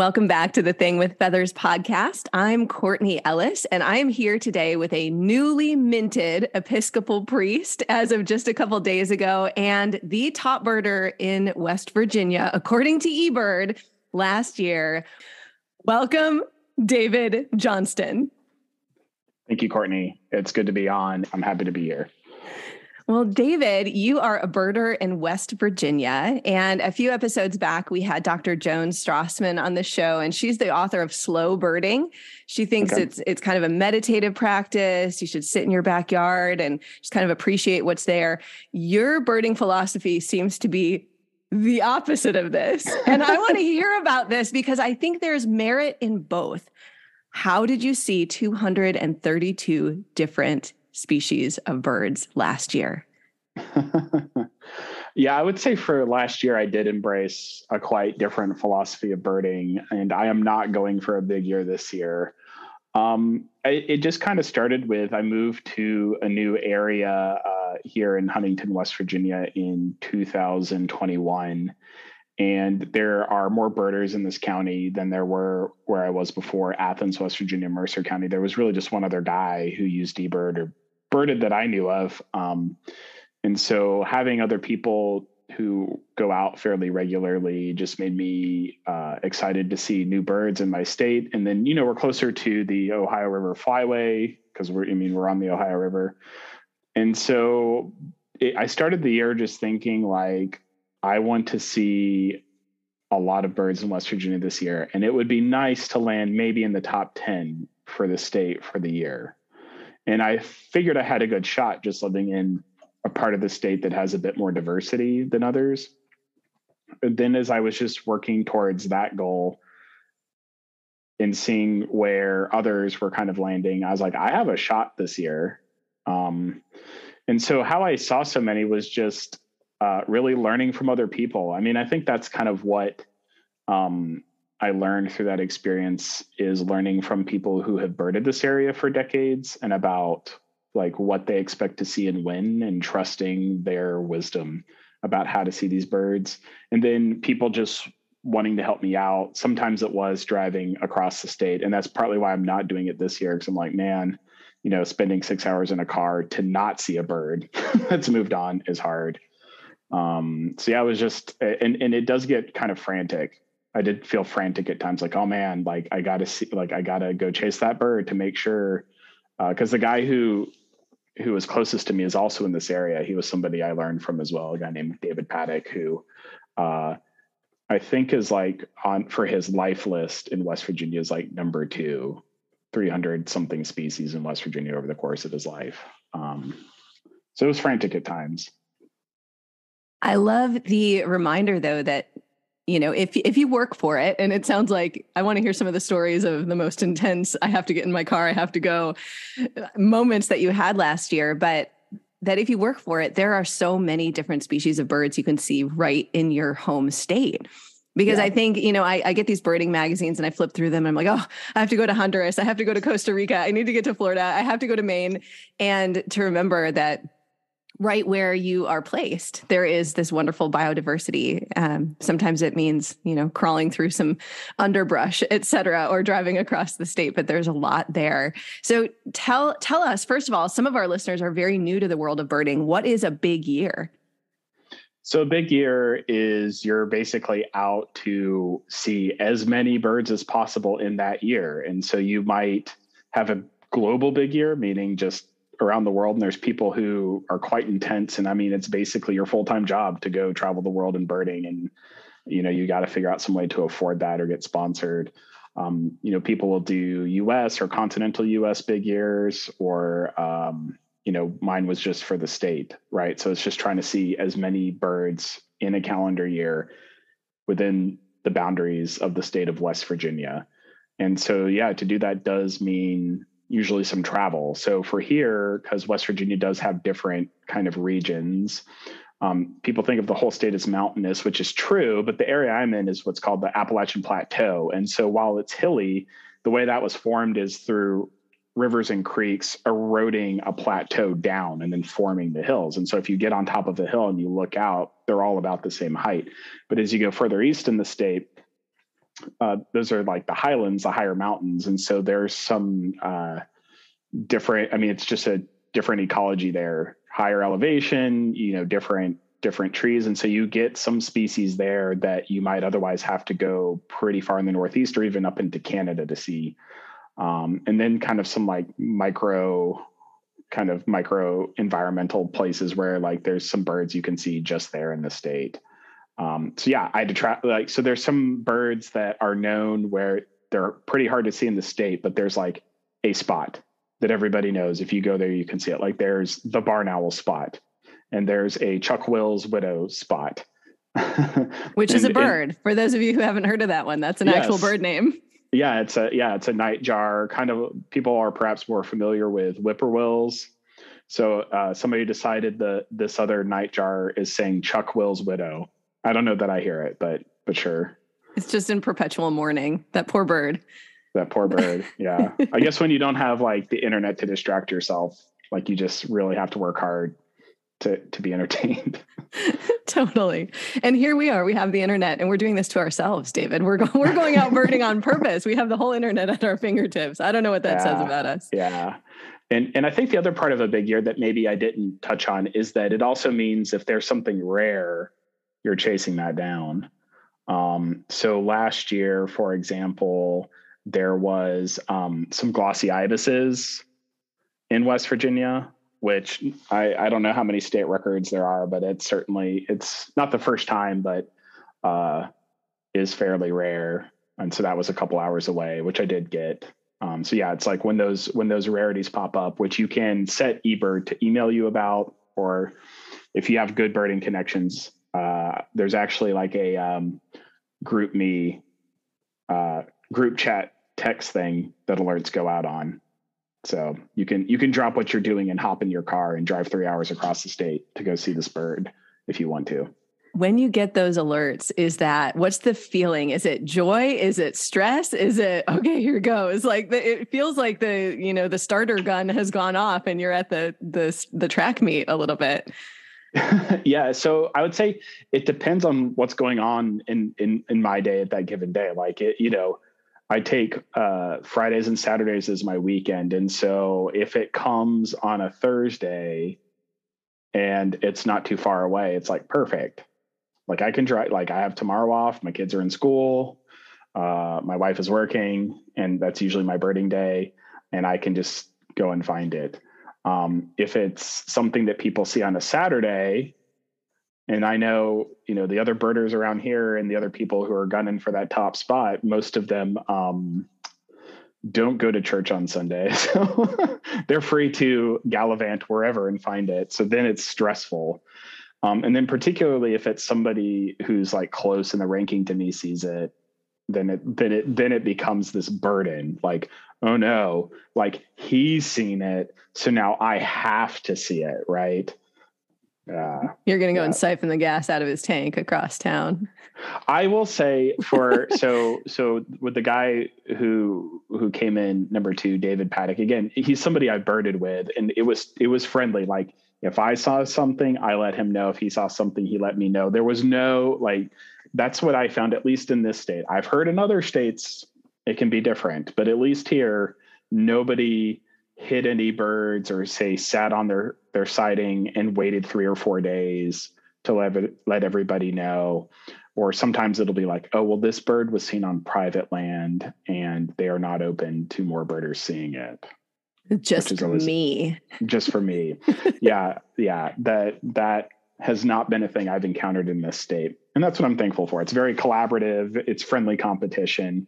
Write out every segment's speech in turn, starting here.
Welcome back to the Thing with Feathers podcast. I'm Courtney Ellis, and I am here today with a newly minted Episcopal priest as of just a couple days ago, and the top birder in West Virginia, according to eBird last year. Welcome, David Johnston. Thank you, Courtney. It's good to be on. I'm happy to be here. Well, David, you are a birder in West Virginia. And a few episodes back, we had Dr. Joan Strassmann on the show, and she's the author of Slow Birding. She thinks okay. it's it's kind of a meditative practice. You should sit in your backyard and just kind of appreciate what's there. Your birding philosophy seems to be the opposite of this. And I want to hear about this because I think there's merit in both. How did you see 232 different species of birds last year? yeah, I would say for last year, I did embrace a quite different philosophy of birding, and I am not going for a big year this year. Um, it, it, just kind of started with I moved to a new area uh, here in Huntington, West Virginia in 2021. And there are more birders in this county than there were where I was before Athens, West Virginia, Mercer County. There was really just one other guy who used eBird or birded that I knew of. Um, and so having other people who go out fairly regularly just made me uh, excited to see new birds in my state. And then, you know, we're closer to the Ohio River Flyway because we're, I mean, we're on the Ohio River. And so it, I started the year just thinking like, I want to see a lot of birds in West Virginia this year. And it would be nice to land maybe in the top 10 for the state for the year. And I figured I had a good shot just living in a part of the state that has a bit more diversity than others. But then, as I was just working towards that goal and seeing where others were kind of landing, I was like, I have a shot this year. Um, and so, how I saw so many was just uh, really learning from other people. I mean, I think that's kind of what um, I learned through that experience is learning from people who have birded this area for decades and about like what they expect to see and when and trusting their wisdom about how to see these birds. And then people just wanting to help me out. Sometimes it was driving across the state. And that's partly why I'm not doing it this year because I'm like, man, you know, spending six hours in a car to not see a bird that's moved on is hard. Um, so yeah, I was just, and, and it does get kind of frantic I did feel frantic at times, like, oh man, like I gotta see, like I gotta go chase that bird to make sure, because uh, the guy who who was closest to me is also in this area. He was somebody I learned from as well, a guy named David Paddock, who uh, I think is like on for his life list in West Virginia is like number two, 300 something species in West Virginia over the course of his life. Um, so it was frantic at times. I love the reminder though that you know if if you work for it and it sounds like i want to hear some of the stories of the most intense i have to get in my car i have to go moments that you had last year but that if you work for it there are so many different species of birds you can see right in your home state because yeah. I think, you know, I, I, get these birding magazines and I flip through them. And I'm like, oh, I have to go to Honduras. I have to go to Costa Rica. I need to get to Florida. I have to go to Maine. And to remember that right where you are placed. There is this wonderful biodiversity. Um, sometimes it means you know crawling through some underbrush et cetera or driving across the state but there's a lot there. So tell tell us first of all some of our listeners are very new to the world of birding. What is a big year? So a big year is you're basically out to see as many birds as possible in that year. And so you might have a global big year meaning just around the world and there's people who are quite intense and i mean it's basically your full-time job to go travel the world and birding and you know you got to figure out some way to afford that or get sponsored um, you know people will do us or continental us big years or um, you know, mine was just for the state, right? So it's just trying to see as many birds in a calendar year within the boundaries of the state of West Virginia. And so, yeah, to do that does mean usually some travel. So for here, because West Virginia does have different kind of regions, um, people think of the whole state as mountainous, which is true, but the area I'm in is what's called the Appalachian Plateau. And so while it's hilly, the way that was formed is through rivers and creeks eroding a plateau down and then forming the hills. And so if you get on top of a hill and you look out, they're all about the same height. But as you go further east in the state, uh, those are like the highlands, the higher mountains. And so there's some uh, different, I mean, it's just a different ecology there, higher elevation, you know, different different trees. And so you get some species there that you might otherwise have to go pretty far in the northeast or even up into canada to see. Um, and then kind of some like micro kind of micro environmental places where like there's some birds you can see just there in the state um, so yeah i had to try like so there's some birds that are known where they're pretty hard to see in the state but there's like a spot that everybody knows if you go there you can see it like there's the barn owl spot and there's a chuck will's widow spot which is a bird and, for those of you who haven't heard of that one that's an yes. actual bird name yeah, it's a yeah, it's a nightjar. Kind of people are perhaps more familiar with whippoorwills. So uh, somebody decided that this other nightjar is saying Chuck Will's widow. I don't know that I hear it, but but sure. It's just in perpetual mourning. That poor bird. That poor bird. Yeah. I guess when you don't have like the internet to distract yourself, like you just really have to work hard to to be entertained. totally. And here we are. We have the internet, and we're doing this to ourselves, David. We're go- we're going out birding on purpose. We have the whole internet at our fingertips. I don't know what that yeah, says about us. Yeah. And and I think the other part of a big year that maybe I didn't touch on is that it also means if there's something rare, you're chasing that down. Um, so last year, for example, there was um, some glossy ibises in West Virginia which I, I don't know how many state records there are, but it's certainly it's not the first time, but uh, is fairly rare. And so that was a couple hours away, which I did get. Um, so yeah, it's like when those when those rarities pop up, which you can set eBird to email you about, or if you have good birding connections, uh, there's actually like a um, GroupMe uh, group chat text thing that alerts go out on so you can you can drop what you're doing and hop in your car and drive three hours across the state to go see this bird if you want to. When you get those alerts, is that what's the feeling? Is it joy? Is it stress? Is it okay? Here goes. Like the, it feels like the you know the starter gun has gone off and you're at the the the track meet a little bit. yeah, so I would say it depends on what's going on in in in my day at that given day. Like it, you know, I take uh, Fridays and Saturdays as my weekend. And so if it comes on a Thursday and it's not too far away, it's like perfect. Like I can drive, like I have tomorrow off, my kids are in school, uh, my wife is working, and that's usually my birding day, and I can just go and find it. Um, if it's something that people see on a Saturday, and I know, you know, the other birders around here and the other people who are gunning for that top spot, most of them um, don't go to church on Sunday. So they're free to gallivant wherever and find it. So then it's stressful. Um, and then particularly if it's somebody who's like close in the ranking to me sees it, then it then it then it becomes this burden. Like, oh no, like he's seen it, so now I have to see it, right? Uh, You're going to go yeah. and siphon the gas out of his tank across town. I will say for so so with the guy who who came in number two, David Paddock. Again, he's somebody I birded with, and it was it was friendly. Like if I saw something, I let him know. If he saw something, he let me know. There was no like. That's what I found, at least in this state. I've heard in other states it can be different, but at least here, nobody hit any birds or say sat on their their siding and waited three or four days to let let everybody know. Or sometimes it'll be like oh well this bird was seen on private land and they are not open to more birders seeing it. Just always, me. Just for me. Yeah yeah that that has not been a thing i've encountered in this state and that's what i'm thankful for it's very collaborative it's friendly competition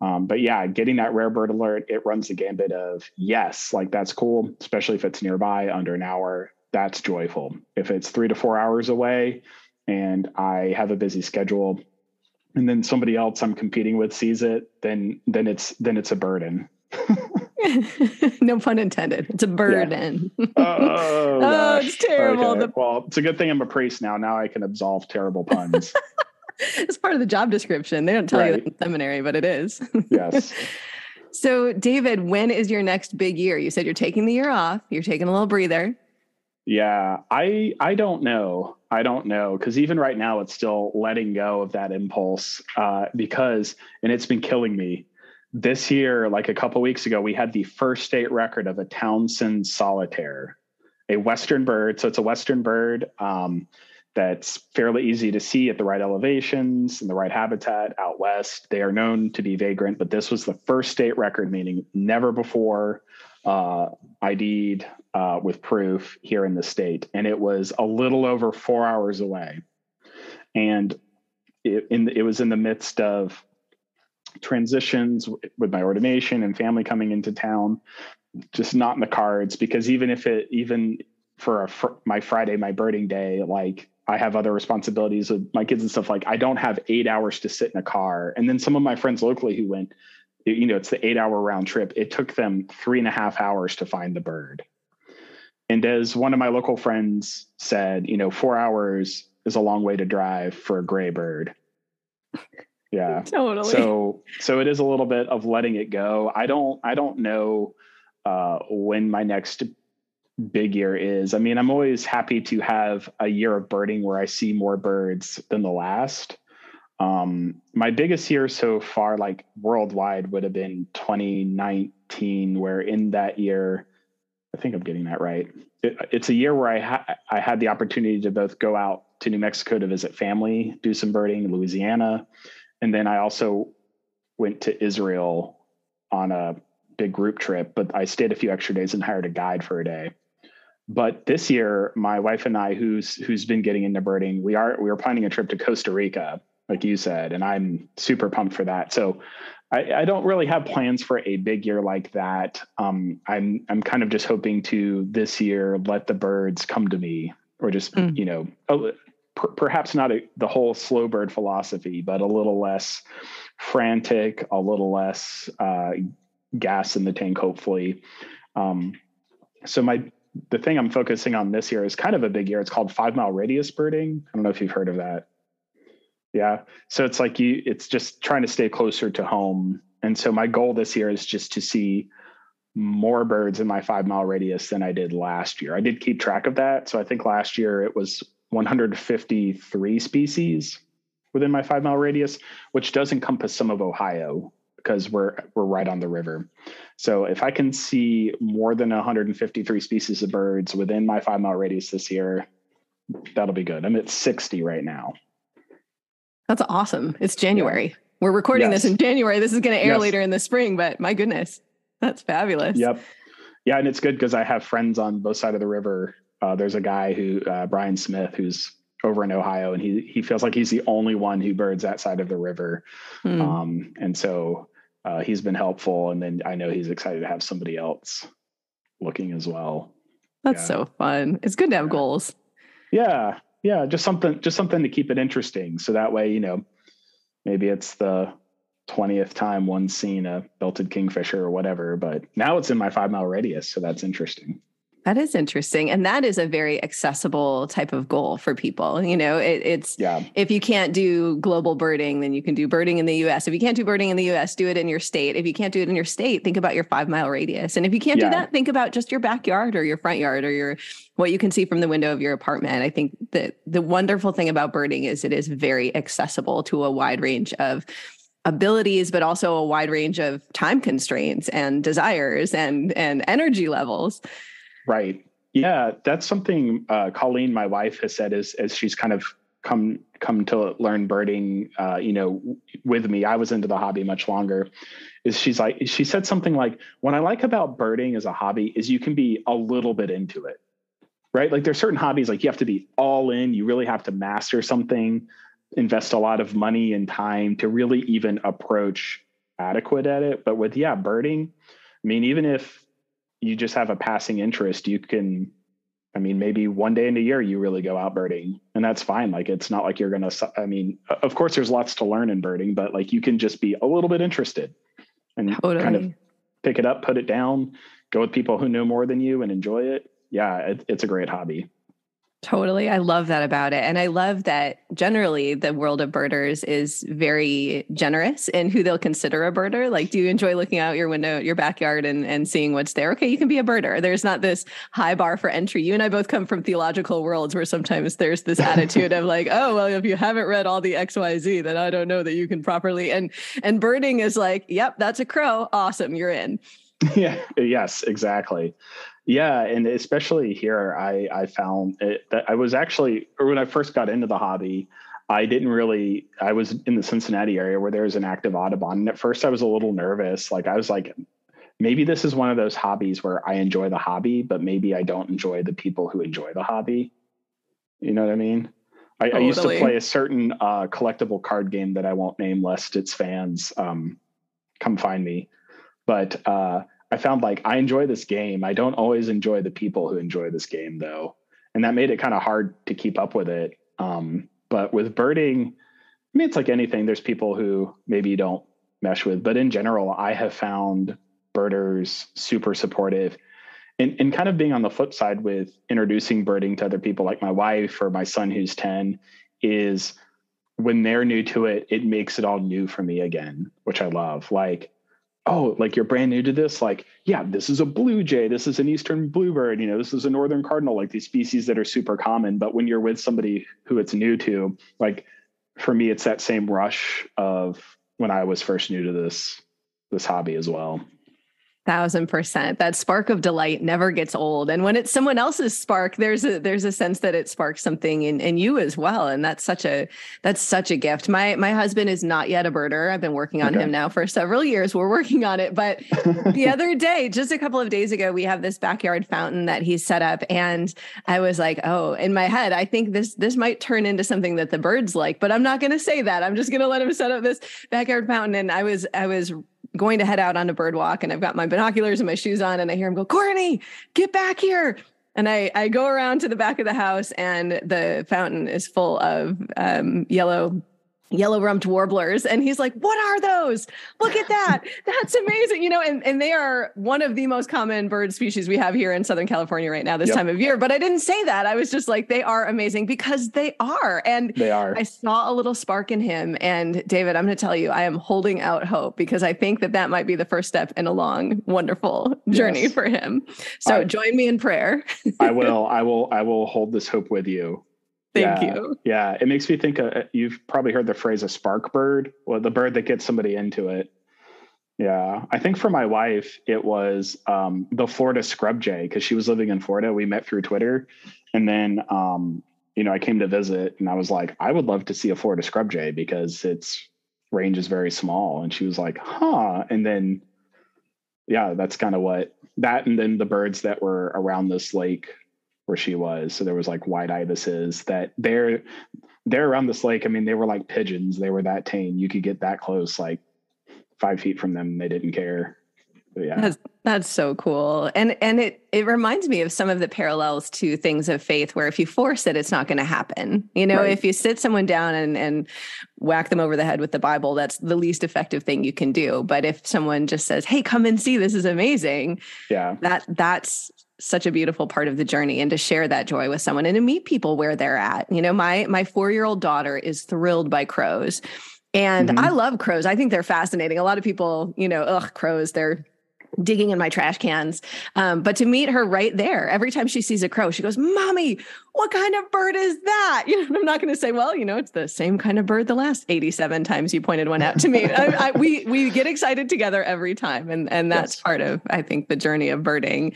Um, but yeah, getting that rare bird alert, it runs the gambit of yes, like that's cool, especially if it's nearby under an hour. That's joyful. If it's three to four hours away and I have a busy schedule, and then somebody else I'm competing with sees it, then then it's then it's a burden. no pun intended. It's a burden. Yeah. Oh, oh it's terrible. Okay. The- well, it's a good thing I'm a priest now. Now I can absolve terrible puns. it's part of the job description. They don't tell right. you that in seminary, but it is. yes. So, David, when is your next big year? You said you're taking the year off. You're taking a little breather. Yeah, I I don't know. I don't know because even right now, it's still letting go of that impulse uh, because, and it's been killing me. This year, like a couple weeks ago, we had the first state record of a Townsend solitaire, a Western bird. So it's a Western bird. Um, that's fairly easy to see at the right elevations and the right habitat out west. They are known to be vagrant, but this was the first state record, meaning never before uh, ID'd uh, with proof here in the state. And it was a little over four hours away. And it, in, it was in the midst of transitions with my ordination and family coming into town, just not in the cards because even if it, even for a, for my Friday, my birding day, like I have other responsibilities with my kids and stuff. Like I don't have eight hours to sit in a car. And then some of my friends locally who went, you know, it's the eight hour round trip. It took them three and a half hours to find the bird. And as one of my local friends said, you know, four hours is a long way to drive for a gray bird. Yeah. totally. So so it is a little bit of letting it go. I don't I don't know uh, when my next big year is. I mean, I'm always happy to have a year of birding where I see more birds than the last. Um, my biggest year so far, like worldwide, would have been 2019, where in that year, I think I'm getting that right. It, it's a year where I ha- I had the opportunity to both go out to New Mexico to visit family, do some birding in Louisiana, and then I also went to Israel on a big group trip. But I stayed a few extra days and hired a guide for a day but this year my wife and i who's who's been getting into birding we are we are planning a trip to costa rica like you said and i'm super pumped for that so i, I don't really have plans for a big year like that um, i'm i'm kind of just hoping to this year let the birds come to me or just mm. you know a, per, perhaps not a, the whole slow bird philosophy but a little less frantic a little less uh, gas in the tank hopefully um, so my the thing I'm focusing on this year is kind of a big year. It's called five mile radius birding. I don't know if you've heard of that. Yeah. So it's like you, it's just trying to stay closer to home. And so my goal this year is just to see more birds in my five mile radius than I did last year. I did keep track of that. So I think last year it was 153 species within my five mile radius, which does encompass some of Ohio because we're we're right on the river. So if I can see more than 153 species of birds within my five mile radius this year, that'll be good. I'm at 60 right now. That's awesome. It's January. Yeah. We're recording yes. this in January. This is going to air yes. later in the spring, but my goodness, that's fabulous. Yep. Yeah, and it's good because I have friends on both sides of the river. Uh, there's a guy who uh, Brian Smith who's over in Ohio, and he he feels like he's the only one who birds that side of the river. Hmm. Um, and so uh, he's been helpful. And then I know he's excited to have somebody else looking as well. That's yeah. so fun. It's good to have yeah. goals. Yeah. Yeah. Just something, just something to keep it interesting. So that way, you know, maybe it's the 20th time one's seen a belted kingfisher or whatever, but now it's in my five mile radius. So that's interesting. That is interesting. And that is a very accessible type of goal for people. You know, it, it's yeah. if you can't do global birding, then you can do birding in the US. If you can't do birding in the US, do it in your state. If you can't do it in your state, think about your five mile radius. And if you can't yeah. do that, think about just your backyard or your front yard or your what you can see from the window of your apartment. I think that the wonderful thing about birding is it is very accessible to a wide range of abilities but also a wide range of time constraints and desires and and energy levels Right. Yeah, that's something uh, Colleen, my wife, has said as as she's kind of come come to learn birding. Uh, you know, with me, I was into the hobby much longer. Is she's like she said something like, "What I like about birding as a hobby is you can be a little bit into it, right? Like there's certain hobbies like you have to be all in. You really have to master something, invest a lot of money and time to really even approach adequate at it. But with yeah, birding, I mean, even if you just have a passing interest, you can I mean, maybe one day in a year you really go out birding and that's fine. Like, it's not like you're to, I mean, of course there's lots to learn in birding, but like you can just be a little bit interested and totally. kind of pick it up, put it down, go with people who know more than you and enjoy it. Yeah, it, it's a great hobby. Totally. I love that about it. And I love that generally the world of birders is very generous in who they'll consider a birder. Like, do you enjoy looking out your window, your backyard, and, and seeing what's there? Okay, you can be a birder. There's not this high bar for entry. You and I both come from theological worlds where sometimes there's this attitude of like, oh, well, if you haven't read all the XYZ, then I don't know that you can properly. And and birding is like, yep, that's a crow. Awesome, you're in. Yeah, yes, exactly. Yeah, and especially here, I I found it, that I was actually, or when I first got into the hobby, I didn't really. I was in the Cincinnati area where there's an active Audubon, and at first I was a little nervous. Like I was like, maybe this is one of those hobbies where I enjoy the hobby, but maybe I don't enjoy the people who enjoy the hobby. You know what I mean? I, totally. I used to play a certain uh, collectible card game that I won't name lest its fans um, come find me, but. Uh, I found like I enjoy this game. I don't always enjoy the people who enjoy this game though. And that made it kind of hard to keep up with it. Um, but with birding, I mean, it's like anything. There's people who maybe you don't mesh with, but in general, I have found birders super supportive. And, and kind of being on the flip side with introducing birding to other people like my wife or my son who's 10 is when they're new to it, it makes it all new for me again, which I love. Like oh, like you're brand new to this, like, yeah, this is a blue jay, this is an eastern bluebird, you know, this is a northern cardinal, like these species that are super common. But when you're with somebody who it's new to, like for me, it's that same rush of when I was first new to this this hobby as well. Thousand percent. That spark of delight never gets old. And when it's someone else's spark, there's a there's a sense that it sparks something in, in you as well. And that's such a that's such a gift. My my husband is not yet a birder. I've been working on okay. him now for several years. We're working on it. But the other day, just a couple of days ago, we have this backyard fountain that he's set up. And I was like, oh, in my head, I think this this might turn into something that the birds like, but I'm not gonna say that. I'm just gonna let him set up this backyard fountain. And I was I was going to head out on a bird walk and I've got my binoculars and my shoes on and I hear him go, Courtney, get back here. And I, I go around to the back of the house and the fountain is full of um, yellow yellow rumped warblers and he's like what are those? Look at that. That's amazing. You know and, and they are one of the most common bird species we have here in southern california right now this yep. time of year but i didn't say that. I was just like they are amazing because they are. And they are. I saw a little spark in him and david i'm going to tell you i am holding out hope because i think that that might be the first step in a long wonderful journey yes. for him. So I, join me in prayer. I will. I will i will hold this hope with you Thank yeah, you. Yeah, it makes me think. Uh, you've probably heard the phrase "a spark bird," well, the bird that gets somebody into it. Yeah, I think for my wife, it was um, the Florida scrub jay because she was living in Florida. We met through Twitter, and then um, you know I came to visit, and I was like, I would love to see a Florida scrub jay because its range is very small. And she was like, Huh. And then, yeah, that's kind of what that, and then the birds that were around this lake where she was. So there was like white ibises that they're they're around this lake. I mean, they were like pigeons. They were that tame. You could get that close, like five feet from them. They didn't care. But yeah. That's, that's so cool. And and it it reminds me of some of the parallels to things of faith where if you force it, it's not going to happen. You know, right. if you sit someone down and and whack them over the head with the Bible, that's the least effective thing you can do. But if someone just says, Hey, come and see, this is amazing. Yeah. That that's such a beautiful part of the journey and to share that joy with someone and to meet people where they're at. You know, my my 4-year-old daughter is thrilled by crows. And mm-hmm. I love crows. I think they're fascinating. A lot of people, you know, ugh, crows, they're digging in my trash cans. Um, but to meet her right there, every time she sees a crow, she goes, Mommy, what kind of bird is that? You know, I'm not going to say, well, you know, it's the same kind of bird the last 87 times you pointed one out to me. I, I, we, we get excited together every time. And, and that's yes. part of, I think, the journey of birding.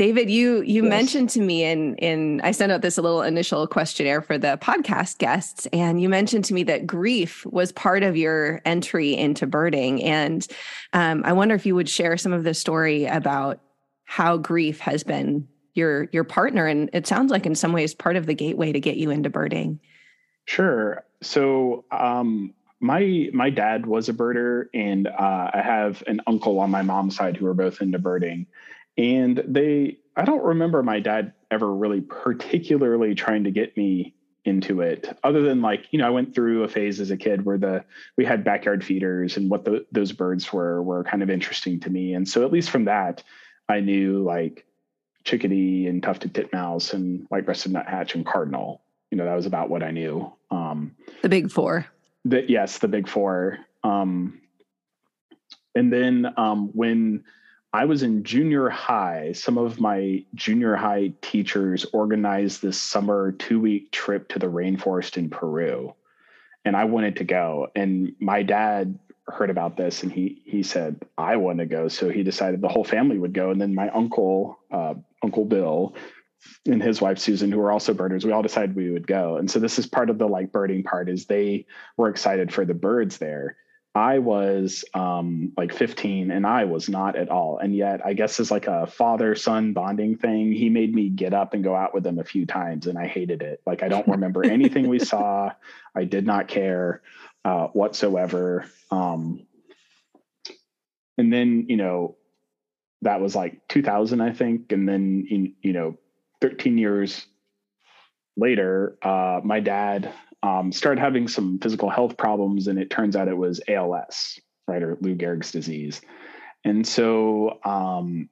David, you you yes. mentioned to me in in I sent out this little initial questionnaire for the podcast guests, and you mentioned to me that grief was part of your entry into birding, and um, I wonder if you would share some of the story about how grief has been your your partner, and it sounds like in some ways part of the gateway to get you into birding. Sure. So um, my my dad was a birder, and uh, I have an uncle on my mom's side who are both into birding, and they. I don't remember my dad ever really particularly trying to get me into it other than like you know i went through a phase as a kid where the we had backyard feeders and what the, those birds were were kind of interesting to me. And so at least from that i knew like chickadee and tufted titmouse and white-breasted nuthatch and cardinal. You know that was about what i knew. Um the big four. the, yes the big four. Um and then um when I was in junior high. Some of my junior high teachers organized this summer two week trip to the rainforest in Peru. And I wanted to go. And my dad heard about this and he he said, I want to go. So he decided the whole family would go. And then my uncle, uh, Uncle Bill, and his wife Susan, who were also birders, we all decided we would go. And so this is part of the like birding part is they were excited for the birds there. I was um, like 15 and I was not at all. And yet, I guess it's like a father son bonding thing. He made me get up and go out with him a few times and I hated it. Like, I don't remember anything we saw. I did not care uh, whatsoever. Um, and then, you know, that was like 2000, I think. And then, in, you know, 13 years later, uh, my dad um, started having some physical health problems, and it turns out it was ALS, right, or Lou Gehrig's disease. And so, um,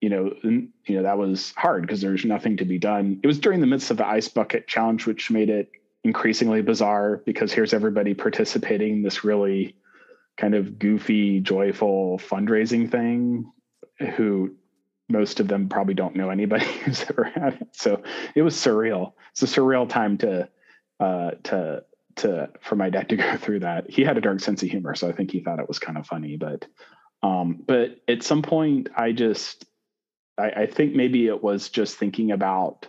you know, you know that was hard because there's nothing to be done. It was during the midst of the ice bucket challenge, which made it increasingly bizarre because here's everybody participating in this really kind of goofy, joyful fundraising thing. Who most of them probably don't know anybody who's ever had it. So it was surreal. It's a surreal time to uh, to to for my dad to go through that. He had a dark sense of humor, so I think he thought it was kind of funny. But um, but at some point, I just I, I think maybe it was just thinking about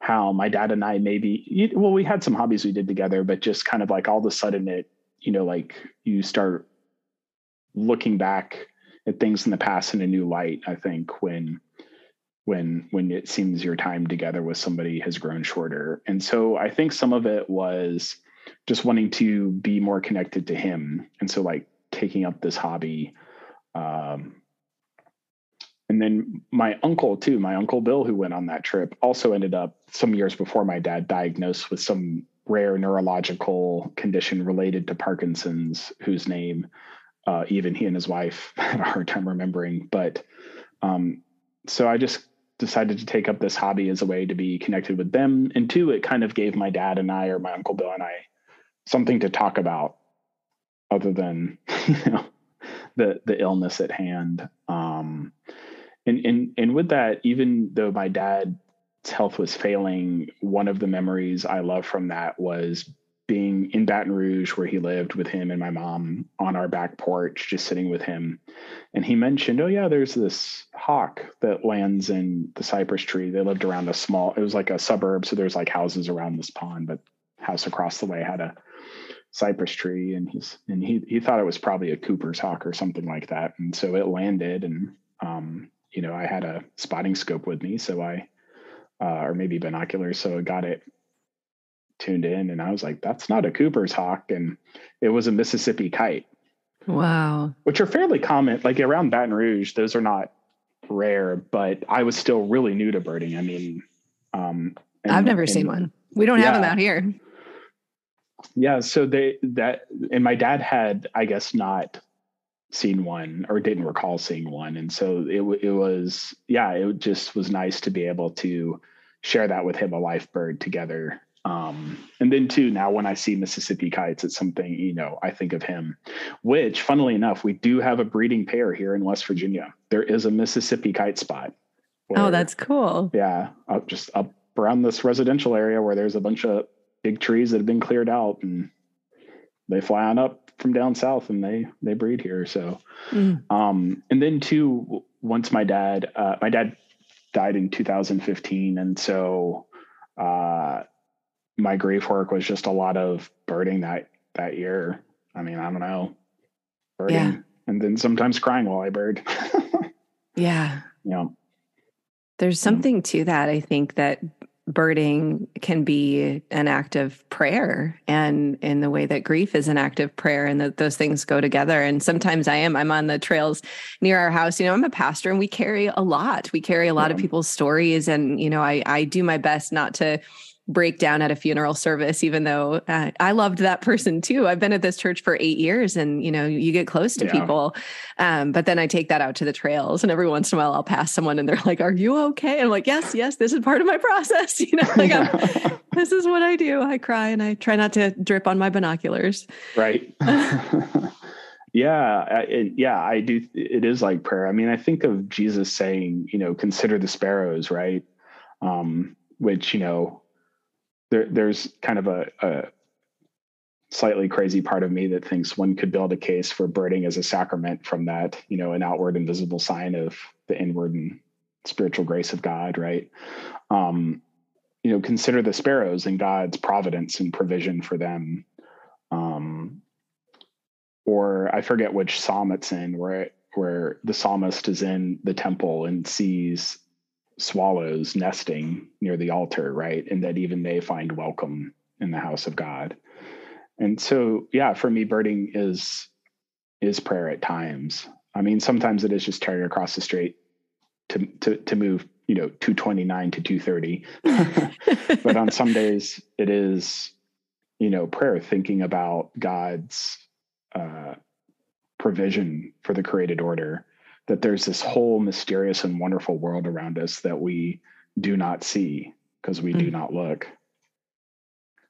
how my dad and I maybe well we had some hobbies we did together, but just kind of like all of a sudden it you know like you start looking back at things in the past in a new light. I think when when when it seems your time together with somebody has grown shorter. And so i think some of it was just wanting to be more connected to him. And so like taking up this hobby um, and then my uncle too my uncle bill who went on that trip also ended up some years before my dad diagnosed with some rare neurological condition related to parkinson's whose name uh, even he and his wife had a hard time remembering. But um, so i just decided to take up this hobby as a way to be connected with them. And two, it kind of gave my dad and I, or my uncle Bill and I, something to talk about other than you know the the illness at hand. Um, and and and with that, even though my dad's health was failing, one of the memories I love from that was being in Baton Rouge where he lived with him and my mom on our back porch, just sitting with him. And he mentioned, Oh, yeah, there's this hawk that lands in the cypress tree. They lived around a small, it was like a suburb. So there's like houses around this pond, but house across the way had a cypress tree. And he's, and he, he thought it was probably a Cooper's hawk or something like that. And so it landed and, um, you know, I had a spotting scope with me. So I, uh, or maybe binoculars. So I got it tuned in and I was like, that's not a Cooper's hawk. And it was a Mississippi kite. Wow. Which are fairly common. Like around Baton Rouge, those are not rare, but I was still really new to birding. I mean, um, and, I've never and, seen one. We don't yeah. have them out here. Yeah. So they, that, and my dad had, I guess, not seen one or didn't recall seeing one. And so it, it was, yeah, it just was nice to be able to share that with him, a life bird together um, and then too, now when I see Mississippi kites, it's something, you know, I think of him, which funnily enough, we do have a breeding pair here in West Virginia. There is a Mississippi kite spot. Where, oh, that's cool. Yeah. Up just up around this residential area where there's a bunch of big trees that have been cleared out and they fly on up from down south and they, they breed here. So, mm. um, and then too, once my dad, uh, my dad died in 2015. And so, uh, my grief work was just a lot of birding that that year. I mean, I don't know, birding, yeah. and then sometimes crying while I bird. yeah, yeah. There's something to that. I think that birding can be an act of prayer and in the way that grief is an act of prayer and that those things go together and sometimes i am i'm on the trails near our house you know i'm a pastor and we carry a lot we carry a lot yeah. of people's stories and you know i i do my best not to break down at a funeral service even though uh, i loved that person too. I've been at this church for eight years and you know you get close to yeah. people. Um, but then i take that out to the trails and every once in a while i'll pass someone and they're like are you okay? And i'm like yes yes this is part of my process. You know like this is what i do. I cry and i try not to drip on my binoculars. Right. Yeah it, yeah i do it is like prayer. I mean i think of jesus saying you know consider the sparrows right? Um which you know there, there's kind of a, a slightly crazy part of me that thinks one could build a case for birding as a sacrament from that, you know, an outward and visible sign of the inward and spiritual grace of God, right? Um, you know, consider the sparrows and God's providence and provision for them. Um, or I forget which psalm it's in, where where the psalmist is in the temple and sees swallows nesting near the altar, right? And that even they find welcome in the house of God. And so, yeah, for me, birding is is prayer at times. I mean, sometimes it is just turning across the street to to to move, you know, 229 to 230. but on some days it is, you know, prayer, thinking about God's uh, provision for the created order that there's this whole mysterious and wonderful world around us that we do not see because we mm. do not look.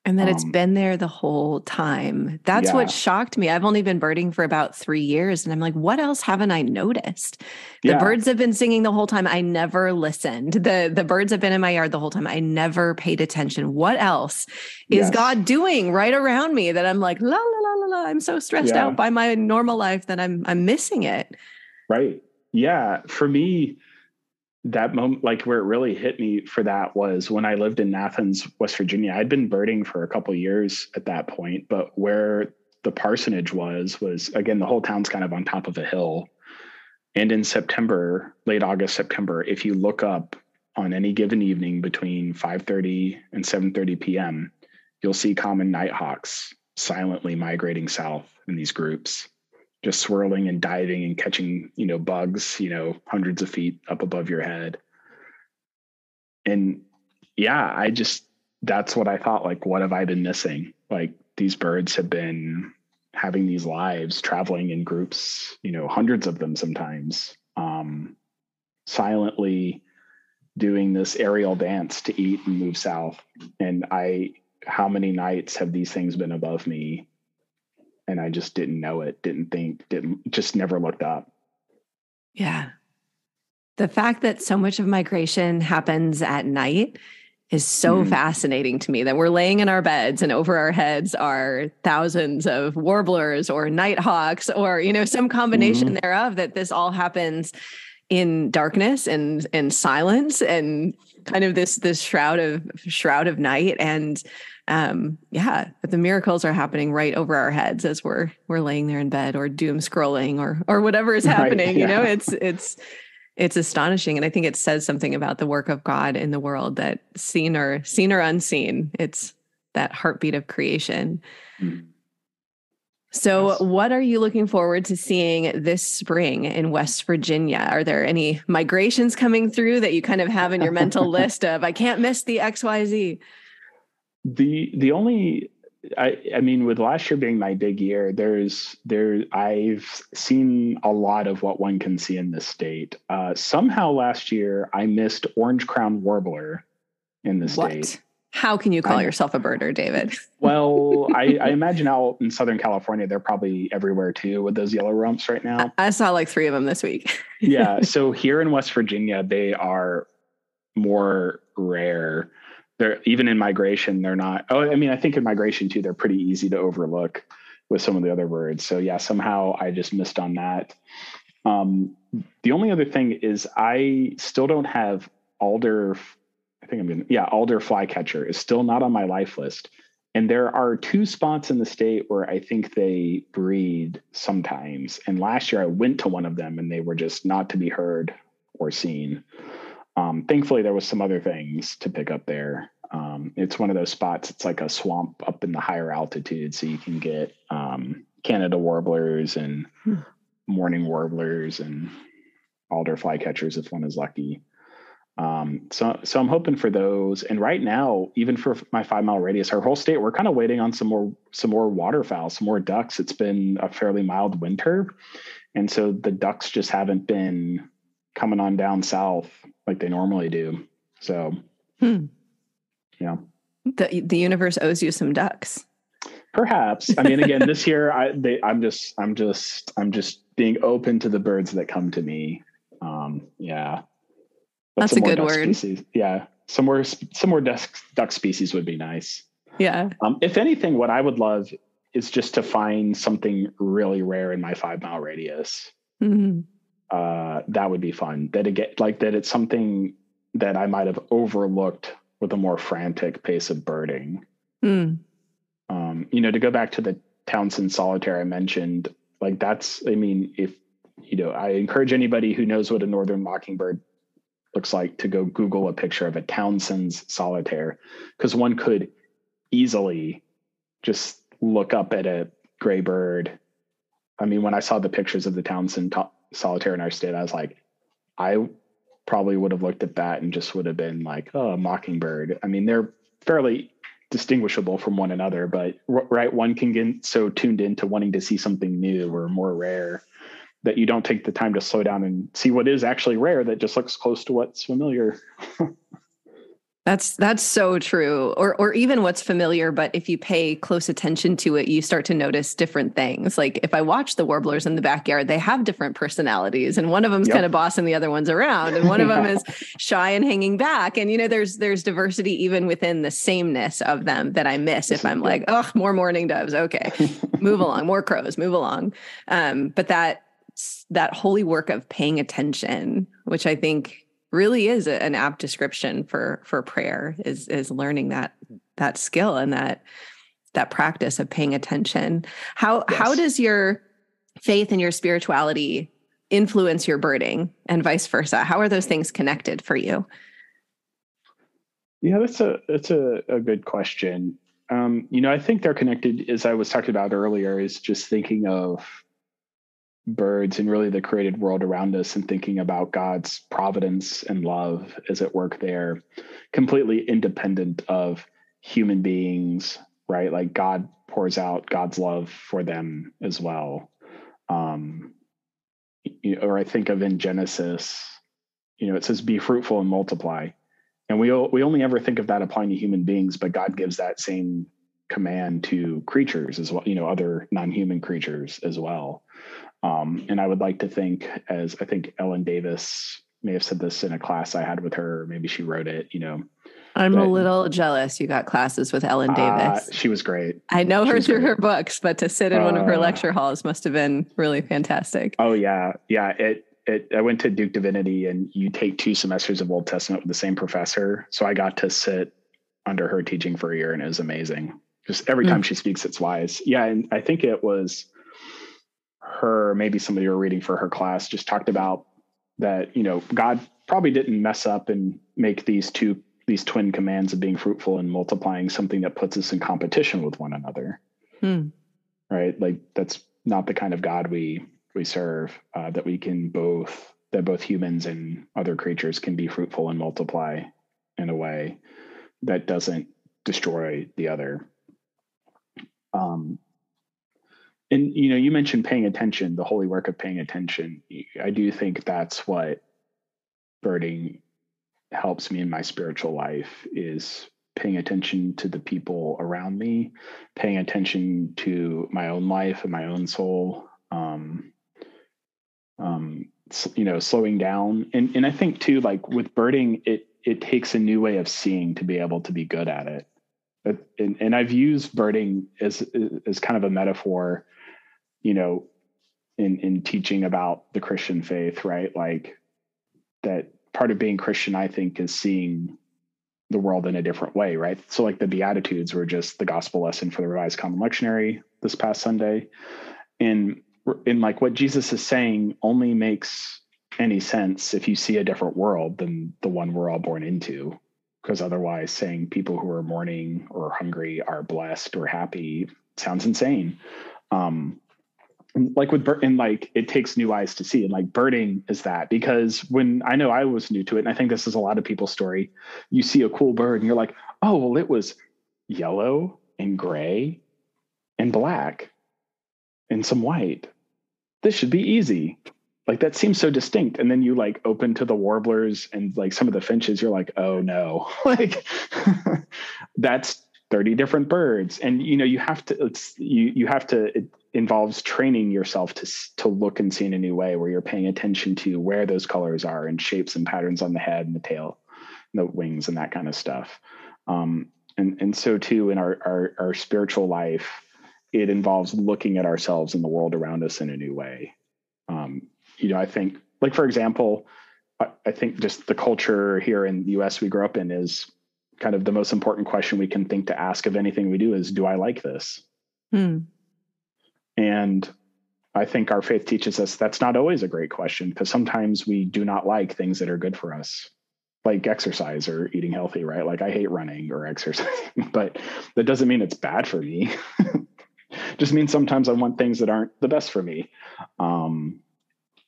And that um, it's been there the whole time. That's yeah. what shocked me. I've only been birding for about three years. And I'm like, what else haven't I noticed? The yeah. birds have been singing the whole time. I never listened. The the birds have been in my yard the whole time. I never paid attention. What else is yes. God doing right around me that I'm like, la la la la la. I'm so stressed yeah. out by my normal life that I'm I'm missing it. Right yeah, for me, that moment, like where it really hit me for that was when I lived in Athens, West Virginia. I'd been birding for a couple years at that point, but where the parsonage was, was again, the whole town's kind of on top of a hill. And in September, late August, September, if you look up on any given evening between 5:30 and 7:30 p.m., you'll see common nighthawks silently migrating south in these groups just swirling and diving and catching, you know, bugs, you know, hundreds of feet up above your head. And yeah, I just, that's what I thought. Like, what have I been missing? Like, these birds have been having these lives, traveling in groups, you know, hundreds of them sometimes, um, silently doing this aerial dance to eat and move south. And I, how many nights have these things been above me and I just didn't know it, didn't think, didn't just never looked up. Yeah. The fact that so much of migration happens at night is so mm. fascinating to me that we're laying in our beds and over our heads are thousands of warblers or nighthawks or you know some combination mm. thereof that this all happens in darkness and and silence and kind of this this shroud of shroud of night and um, yeah, the miracles are happening right over our heads as we're we're laying there in bed or doom scrolling or or whatever is happening. Right, yeah. You know, it's it's it's astonishing, and I think it says something about the work of God in the world that seen or seen or unseen, it's that heartbeat of creation. Mm. So, yes. what are you looking forward to seeing this spring in West Virginia? Are there any migrations coming through that you kind of have in your mental list of I can't miss the XYZ? The the only I, I mean, with last year being my big year, there's there I've seen a lot of what one can see in this state. Uh, somehow last year I missed orange crown warbler in the what? state. How can you call yourself a birder, David? well, I, I, imagine out in Southern California, they're probably everywhere too with those yellow rumps right now. I saw like three of them this week. yeah. So here in West Virginia, they are more rare they're even in migration they're not oh i mean i think in migration too they're pretty easy to overlook with some of the other birds so yeah somehow i just missed on that. Um, the only other thing is i still don't have alder i think i'm gonna yeah alder flycatcher is still not on my life list. And there are two spots in the state where i think they breed sometimes. And last year i went to one of them and they were just not to be heard or seen Um, thankfully, there was some other things to pick up there. Um, it's one of those spots. It's like a swamp up in the higher altitude, so you can get um, Canada warblers and hmm. mourning warblers and alder flycatchers if one is lucky. Um, so, so I'm hoping for those. And right now, even for my five mile radius, our whole state, we're kind of waiting on some more, some more waterfowl, some more ducks. It's been a fairly mild winter, and so the ducks just haven't been coming on down south like they normally do. So, hmm. yeah, the the universe owes you some ducks. Perhaps. I mean, again, this year, I they, I'm just, I'm just, I'm just being open to the birds that come to me. Um, yeah. That's a good word. Species. Yeah, some more some more duck duck species would be nice. Yeah. Um, if anything, what I would love is just to find something really rare in my five mile radius. Mm-hmm. Uh, that would be fun. That again, like that, it's something that I might have overlooked with a more frantic pace of birding. Mm. Um, you know, to go back to the Townsend solitaire I mentioned, like that's, I mean, if you know, I encourage anybody who knows what a northern mockingbird looks like to go Google a picture of a Townsend's solitaire because one could easily just look up at a gray bird. I mean, when I saw the pictures of the Townsend to- solitaire in our state, I was like, I probably would have looked at that and just would have been like, oh, mockingbird. I mean, they're fairly distinguishable from one another, but right, one can get so tuned into wanting to see something new or more rare that you don't take the time to slow down and see what is actually rare that just looks close to what's familiar. That's that's so true. Or or even what's familiar, but if you pay close attention to it, you start to notice different things. Like if I watch the warblers in the backyard, they have different personalities, and one of them's yep. kind of bossing the other one's around, and one of them is shy and hanging back. And you know, there's there's diversity even within the sameness of them that I miss if I'm like, oh, more mourning doves. Okay, move along, more crows, move along. Um, but that that holy work of paying attention, which I think really is an apt description for for prayer is is learning that that skill and that that practice of paying attention. How yes. how does your faith and your spirituality influence your birding and vice versa? How are those things connected for you? Yeah, that's a that's a, a good question. Um, you know, I think they're connected, as I was talking about earlier, is just thinking of birds and really the created world around us and thinking about God's providence and love is at work there, completely independent of human beings, right? Like God pours out God's love for them as well. Um, you know, or I think of in Genesis, you know, it says, be fruitful and multiply. And we, we only ever think of that applying to human beings, but God gives that same command to creatures as well, you know, other non human creatures as well. Um, and I would like to think, as I think Ellen Davis may have said this in a class I had with her, maybe she wrote it, you know. I'm a little jealous you got classes with Ellen Davis. Uh, she was great. I know her through great. her books, but to sit in uh, one of her uh, lecture halls must have been really fantastic. Oh yeah. Yeah. It, it, I went to Duke Divinity and you take two semesters of Old Testament with the same professor. So I got to sit under her teaching for a year and it was amazing. Just every hmm. time mm. she speaks, it's wise. Yeah. And I think it was, her, maybe somebody were reading for her class, just talked about that, you know, God probably didn't mess up and make these two these twin commands of being fruitful and multiplying something that puts us in competition with one another. Hmm. Right? Like that's not the kind of God we we serve. Uh, that we can both that both humans and other creatures can be fruitful and multiply in a way that doesn't destroy the other. Um, and you know you mentioned paying attention the holy work of paying attention. I do think that's what birding helps me in my spiritual life is paying attention to the people around me paying attention to my own life and my own soul um, um, you know slowing down. And and i think too like with birding it it takes a new way of seeing to be able to be good at it. And, and i've used birding as as kind of a metaphor you know, in in teaching about the Christian faith, right? Like that part of being Christian, I think, is seeing the world in a different way, right? So like the Beatitudes were just the gospel lesson for the Revised Common Lectionary this past Sunday. And in like what Jesus is saying only makes any sense if you see a different world than the one we're all born into. Because otherwise, saying people who are mourning or hungry are blessed or happy sounds insane. Um, like with bird and like it takes new eyes to see and like birding is that because when i know i was new to it and i think this is a lot of people's story you see a cool bird and you're like oh well it was yellow and gray and black and some white. This should be easy. Like that seems so distinct and then you like open to the warblers and like some of the finches you're like oh no. Like that's 30 different birds and you know you have to it's you you have to it involves training yourself to to look and see in a new way where you're paying attention to where those colors are and shapes and patterns on the head and the tail and the wings and that kind of stuff. Um, and and so too in our, our our spiritual life it involves looking at ourselves and the world around us in a new way. Um, you know i think like for example I, I think just the culture here in the us we grew up in is kind of the most important question we can think to ask of anything we do is do i like this? Hmm. And i think our faith teaches us that's not always a great question because sometimes we do not like things that are good for us like exercise or eating healthy right? Like i hate running or exercising but that doesn't mean it's bad for me. Just means sometimes i want things that aren't the best for me. Um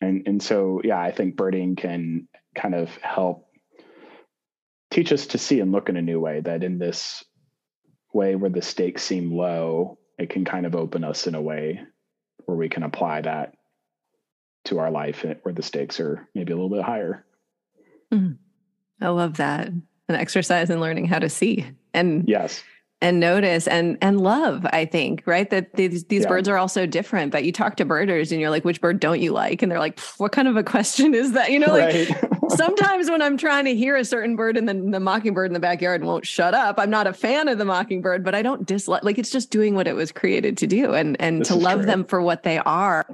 and and so yeah i think birding can kind of help teach us to see and look in a new way that in this way where the stakes seem low it can kind of open us in a way where we can apply that to our life where the stakes are maybe a little bit higher. Mm. i love that. An exercise in learning how to see and yes and notice and and love i think right that these these yeah. birds are all so different but you talk to birders and you're like which bird don't you like and they're like what kind of a question is that you know like right. sometimes when i'm trying to hear a certain bird and then the mockingbird in the backyard won't shut up i'm not a fan of the mockingbird but i don't dislike like it's just doing what it was created to do and and this to love true. them for what they are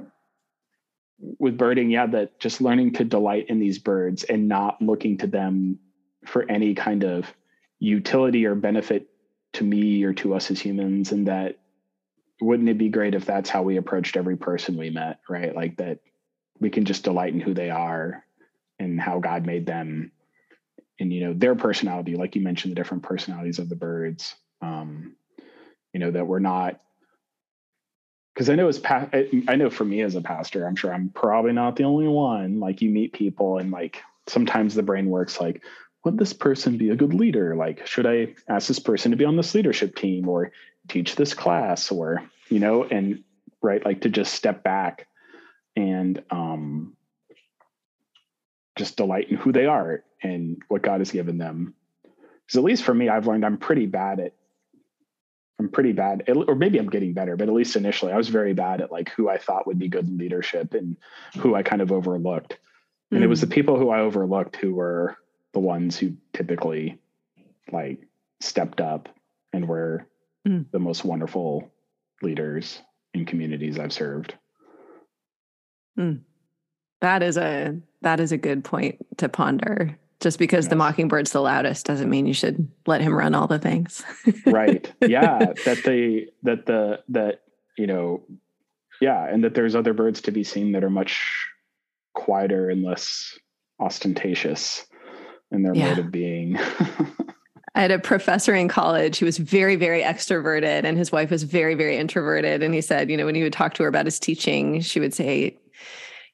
with birding yeah that just learning to delight in these birds and not looking to them for any kind of utility or benefit to me or to us as humans and that wouldn't it be great if that's how we approached every person we met right? Like that we can just delight in who they are and how god made them and you know their personality like you mentioned the different personalities of the birds um you know that we're not because i know as pa- i know for me as a pastor i'm sure i'm probably not the only one like you meet people and like sometimes the brain works like would this person be a good leader? Like, should I ask this person to be on this leadership team or teach this class or, you know, and right, like to just step back and um, just delight in who they are and what God has given them. Because at least for me, I've learned I'm pretty bad at, I'm pretty bad, or maybe I'm getting better, but at least initially I was very bad at like who I thought would be good leadership and who I kind of overlooked. And it was the hmm. people who I overlooked who were the ones who typically like stepped up and were mm. the most wonderful leaders in communities I've served. Mm. That is a that is a good point to ponder. Just because yes. the mockingbird's the loudest doesn't mean you should let him run all the things. right. Yeah. That they that the that you know, yeah, and that there's other birds to be seen that are much quieter and less ostentatious in their yeah. mode of being. I had a professor in college who was very, very extroverted, and his wife was very, very introverted. And he said, you know, when he would talk to her about his teaching, she would say,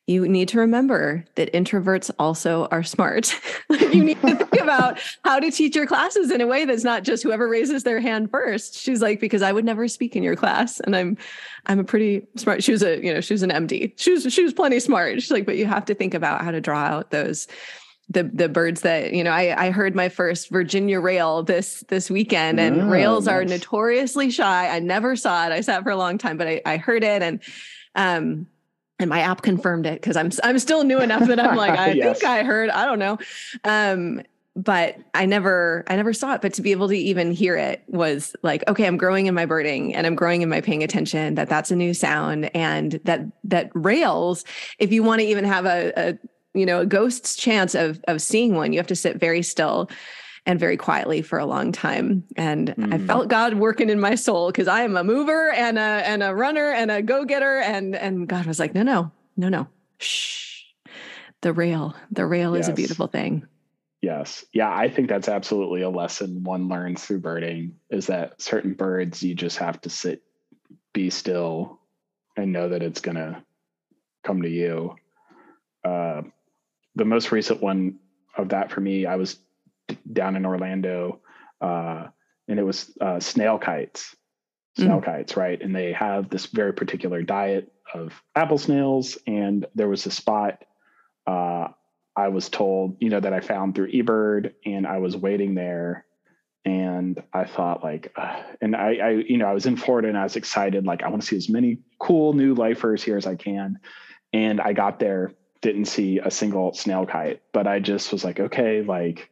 you need to remember that introverts also are smart. you need to think about how to teach your classes in a way that's not just whoever raises their hand first. She's like, because I would never speak in your class, and I'm, I'm a pretty smart. She was a, you know, she was an MD. She was, she was plenty smart. She's like, but you have to think about how to draw out those the the birds that you know I I heard my first Virginia rail this this weekend and oh, rails nice. are notoriously shy. I never saw it. I sat for a long time, but I I heard it and um and my app confirmed it because I'm I'm still new enough that I'm like I yes. think I heard I don't know um but I never I never saw it but to be able to even hear it was like okay I'm growing in my birding and I'm growing in my paying attention that that's a new sound and that that rails if you want to even have a, a you know a ghost's chance of of seeing one you have to sit very still and very quietly for a long time and mm. i felt god working in my soul because i am a mover and a and a runner and a go-getter and and god was like no no no no shh The rail. The rail yes. is a beautiful thing. Yes. Yeah, I think that's absolutely a lesson one learns through birding is that certain birds you just have to sit, be still, and know that it's going to come to you. Uh, the most recent one of that for me, I was down in Orlando, uh, and it was uh, snail kites. Snail mm. kites, right? And they have this very particular diet of apple snails. And there was a spot uh, I was told, you know, that I found through eBird, and I was waiting there, and I thought like, uh, and I, I, you know, I was in Florida and I was excited, like I want to see as many cool new lifers here as I can, and I got there, didn't see a single snail kite, but I just was like, okay, like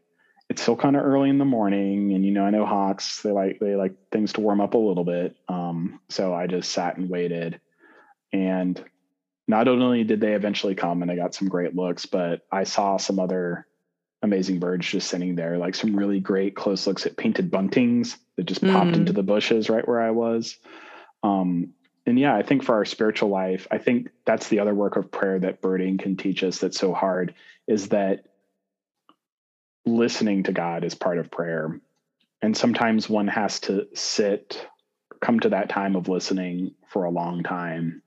it's still kind of early in the morning, and you know, I know hawks they like they like things to warm up a little bit, um, so I just sat and waited, and not only did they eventually come and I got some great looks, but I saw some other amazing birds just sitting there, like some really great close looks at painted buntings that just mm. popped into the bushes right where I was. Um, and yeah, I think for our spiritual life, I think that's the other work of prayer that birding can teach us that's so hard is that listening to God is part of prayer. And sometimes one has to sit, come to that time of listening for a long time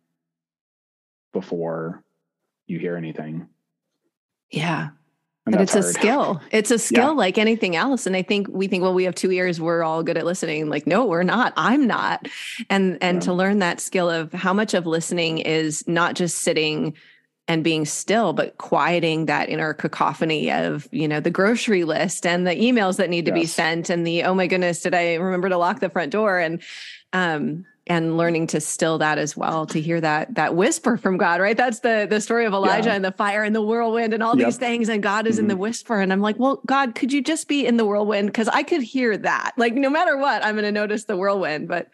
before you hear anything. Yeah. And, it's hard. a skill. It's a skill yeah. like anything else. And I think we think, well, we have two ears, we're all good at listening. Like, no, we're not. I'm not. And and yeah. to learn that skill of how much of listening is not just sitting and being still, but quieting that inner cacophony of, you know, the grocery list and the emails that need to yes. be sent and the, oh my goodness, did I remember to lock the front door? And um, and learning to still that as well to hear that that whisper from god right that's the the story of elijah yeah. and the fire and the whirlwind and all yep. these things and god is mm-hmm. in the mm-hmm. whisper and i'm like well god could you just be in the whirlwind because i could hear that like no matter what i'm going to notice the whirlwind but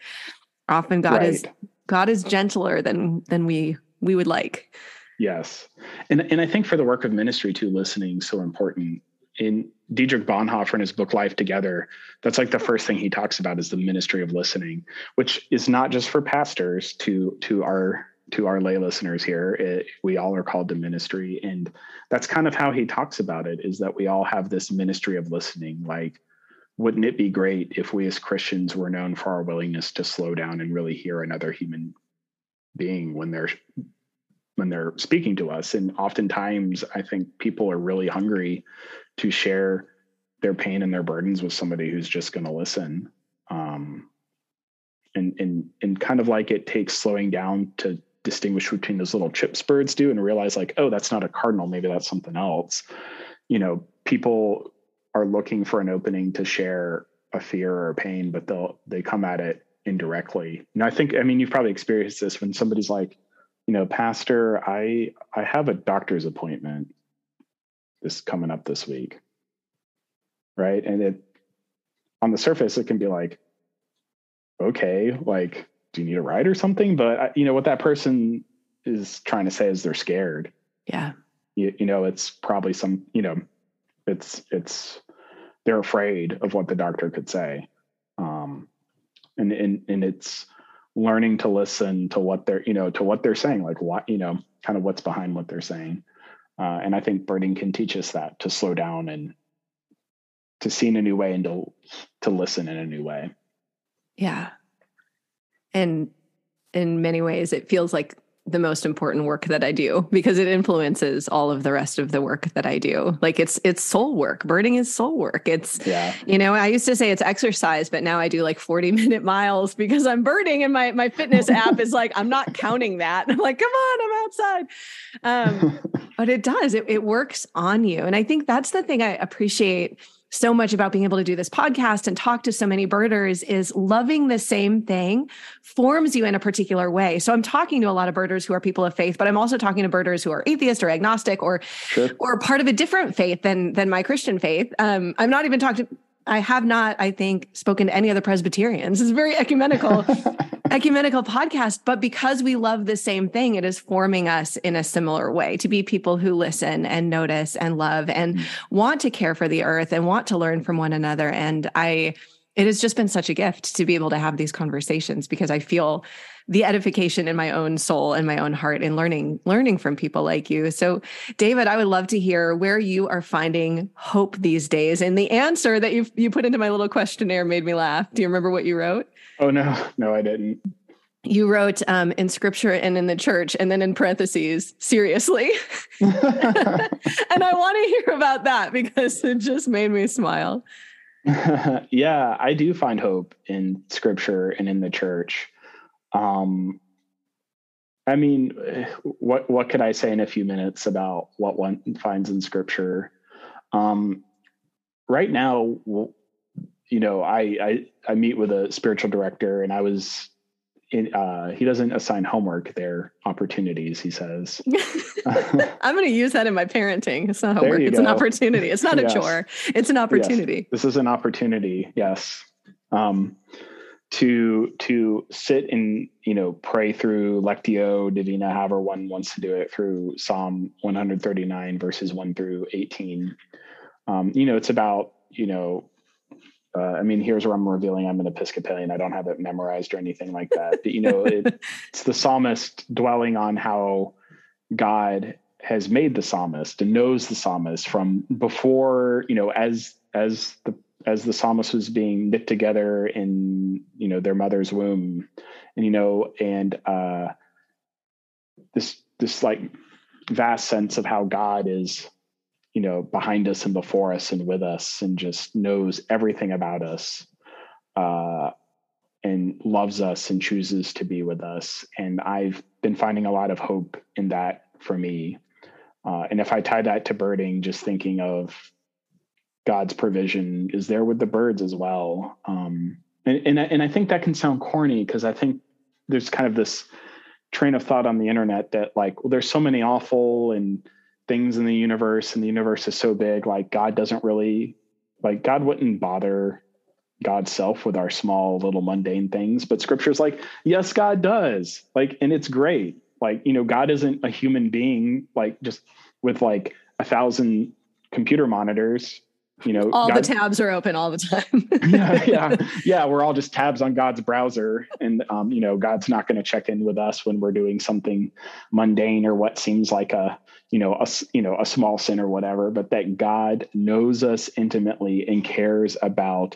often god right. is god is gentler than than we we would like yes and and i think for the work of ministry too listening so important in Dietrich Bonhoeffer in his book Life Together, that's like the hmm. first thing he talks about is the ministry of listening, which is not just for pastors to to our to our lay listeners here. It, we all are called to ministry, and that's kind of how he talks about it. Is that we all have this ministry of listening. Like, wouldn't it be great if we as Christians were known for our willingness to slow down and really hear another human being when they're when they're speaking to us? And oftentimes, I think people are really hungry to share their pain and their burdens with somebody who's just going to listen. Um, and and and kind of like it takes slowing down to distinguish between those little chips birds do and realize like oh that's not a cardinal maybe that's something else. You know people are looking for an opening to share a fear or a pain but they'll they come at it indirectly. And i think i mean you've probably experienced this when somebody's like you know pastor i i have a doctor's appointment this coming up this week right? And it on the surface it can be like okay like do you need a ride or something? But you know what that person is trying to say is they're scared. Yeah. You, you know it's probably some you know it's it's they're afraid of what the doctor could say. Um and and and it's learning to listen to what they're you know to what they're saying like what you know kind of what's behind what they're saying uh, and I think birding can teach us that to slow down and to see in a new way and to to listen in a new way. Yeah. And in many ways it feels like the most important work that I do because it influences all of the rest of the work that I do. Like it's it's soul work. Birding is soul work. It's yeah. you know, I used to say it's exercise, but now I do like 40 minute miles because I'm birding and my my fitness app is like, I'm not counting that. I'm like, come on, I'm outside. Um, but it does, it, it works on you. And I think that's the thing I appreciate so much about being able to do this podcast and talk to so many birders is loving the same thing forms you in a particular way. So I'm talking to a lot of birders who are people of faith, but I'm also talking to birders who are atheist or agnostic or sure. or part of a different faith than than my Christian faith. Um, I'm not even talking I have not, I think, spoken to any other Presbyterians. It's very ecumenical, ecumenical podcast. But because we love the same thing, it is forming us in a similar way to be people who listen and notice and love and mm-hmm. want to care for the earth and want to learn from one another. And I it has just been such a gift to be able to have these conversations because I feel the edification in my own soul and my own heart in learning learning from people like you. So David, I would love to hear where you are finding hope these days. And the answer that you you put into my little questionnaire made me laugh. Do you remember what you wrote? Oh no, no, I didn't. You wrote um, in scripture and in the church, and then in parentheses, seriously. and I want to hear about that because it just made me smile. yeah, I do find hope in scripture and in the church. Um, I mean, what what could I say in a few minutes about what one finds in scripture? Um, right now, you know, I, I I meet with a spiritual director, and I was in, uh, he doesn't assign homework; they're opportunities. He says. I'm going to use that in my parenting. It's not homework; it's go. an opportunity. It's not yes. a chore; it's an opportunity. Yes. This is an opportunity. Yes. Um, to to sit and you know pray through lectio divina however one wants to do it through psalm 139 verses 1 through 18 um, you know it's about you know uh, I mean, here's where I'm revealing I'm an Episcopalian. I don't have it memorized or anything like that. But, you know, it, it's the psalmist dwelling on how God has made the psalmist and knows the psalmist from before, you know, as as the as the psalmist was being knit together in you know their mother's womb, and you know, and uh, this this like vast sense of how God is you know behind us and before us and with us and just knows everything about us uh, and loves us and chooses to be with us. And i've been finding a lot of hope in that for me. Uh, and if i tie that to birding just thinking of god's provision is there with the birds as well. Um, and, and, and i think that can sound corny because i think there's kind of this train of thought on the internet that like well there's so many awful and things in the universe and the universe is so big like god doesn't really like god wouldn't bother god's self with our small little mundane things but scripture's like yes god does. Like and it's great. Like you know god isn't a human being like just with like a thousand computer monitors you know all God, the tabs are open all the time yeah yeah yeah we're all just tabs on god's browser and um, you know god's not going to check in with us when we're doing something mundane or what seems like a you know a you know a small sin or whatever but that god knows us intimately and cares about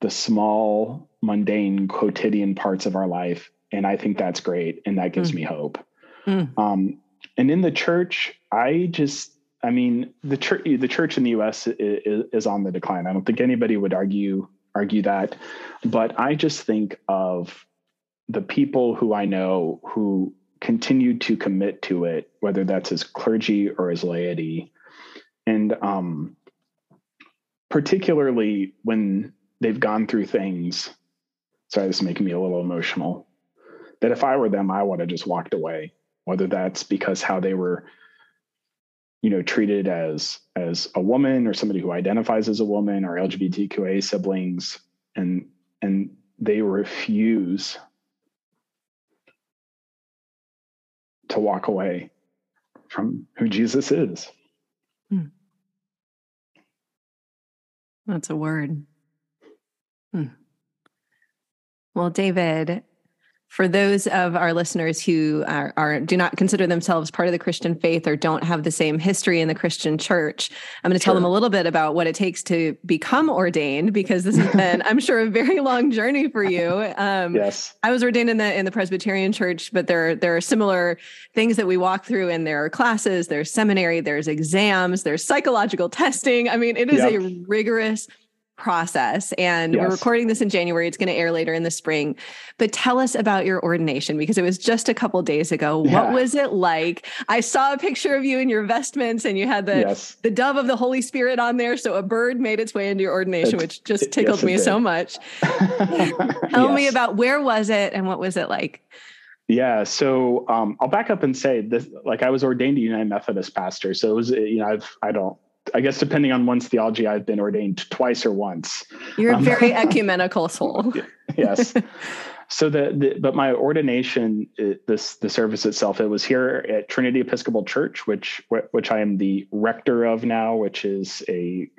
the small mundane quotidian parts of our life and i think that's great and that gives mm. me hope mm. um, and in the church i just i mean the church the church in the us is, is on the decline i don't think anybody would argue argue that but i just think of the people who i know who continue to commit to it, whether that's as clergy or as laity. And um, particularly when they've gone through things, sorry, this is making me a little emotional, that if I were them, I would have just walked away, whether that's because how they were you know treated as as a woman or somebody who identifies as a woman or lgbtqa siblings and and they refuse to walk away from who Jesus is. Hmm. That's a word. Hmm. Well, David, for those of our listeners who are, are, do not consider themselves part of the Christian faith or don't have the same history in the Christian church, I'm going to sure. tell them a little bit about what it takes to become ordained because this has been, I'm sure, a very long journey for you. Um, yes, I was ordained in the in the Presbyterian Church, but there there are similar things that we walk through, and there are classes, there's seminary, there's exams, there's psychological testing. I mean, it is yep. a rigorous process. And yes. we're recording this in January. It's going to air later in the spring. But tell us about your ordination because it was just a couple days ago. Yeah. What was it like? I saw a picture of you in your vestments and you had the yes. the dove of the Holy Spirit on there. So a bird made its way into your ordination, it's, which just tickled yes, me so much. tell me about where was it and what was it like? Yeah, so um, I'll back up and say this: like I was ordained a United Methodist pastor, so it was you know I've I don't I guess depending on one's theology, I've been ordained twice or once. You're a um, very ecumenical soul. yes. So the, the, but my ordination, this the service itself, it was here at Trinity Episcopal Church, which which I am the rector of now, which is a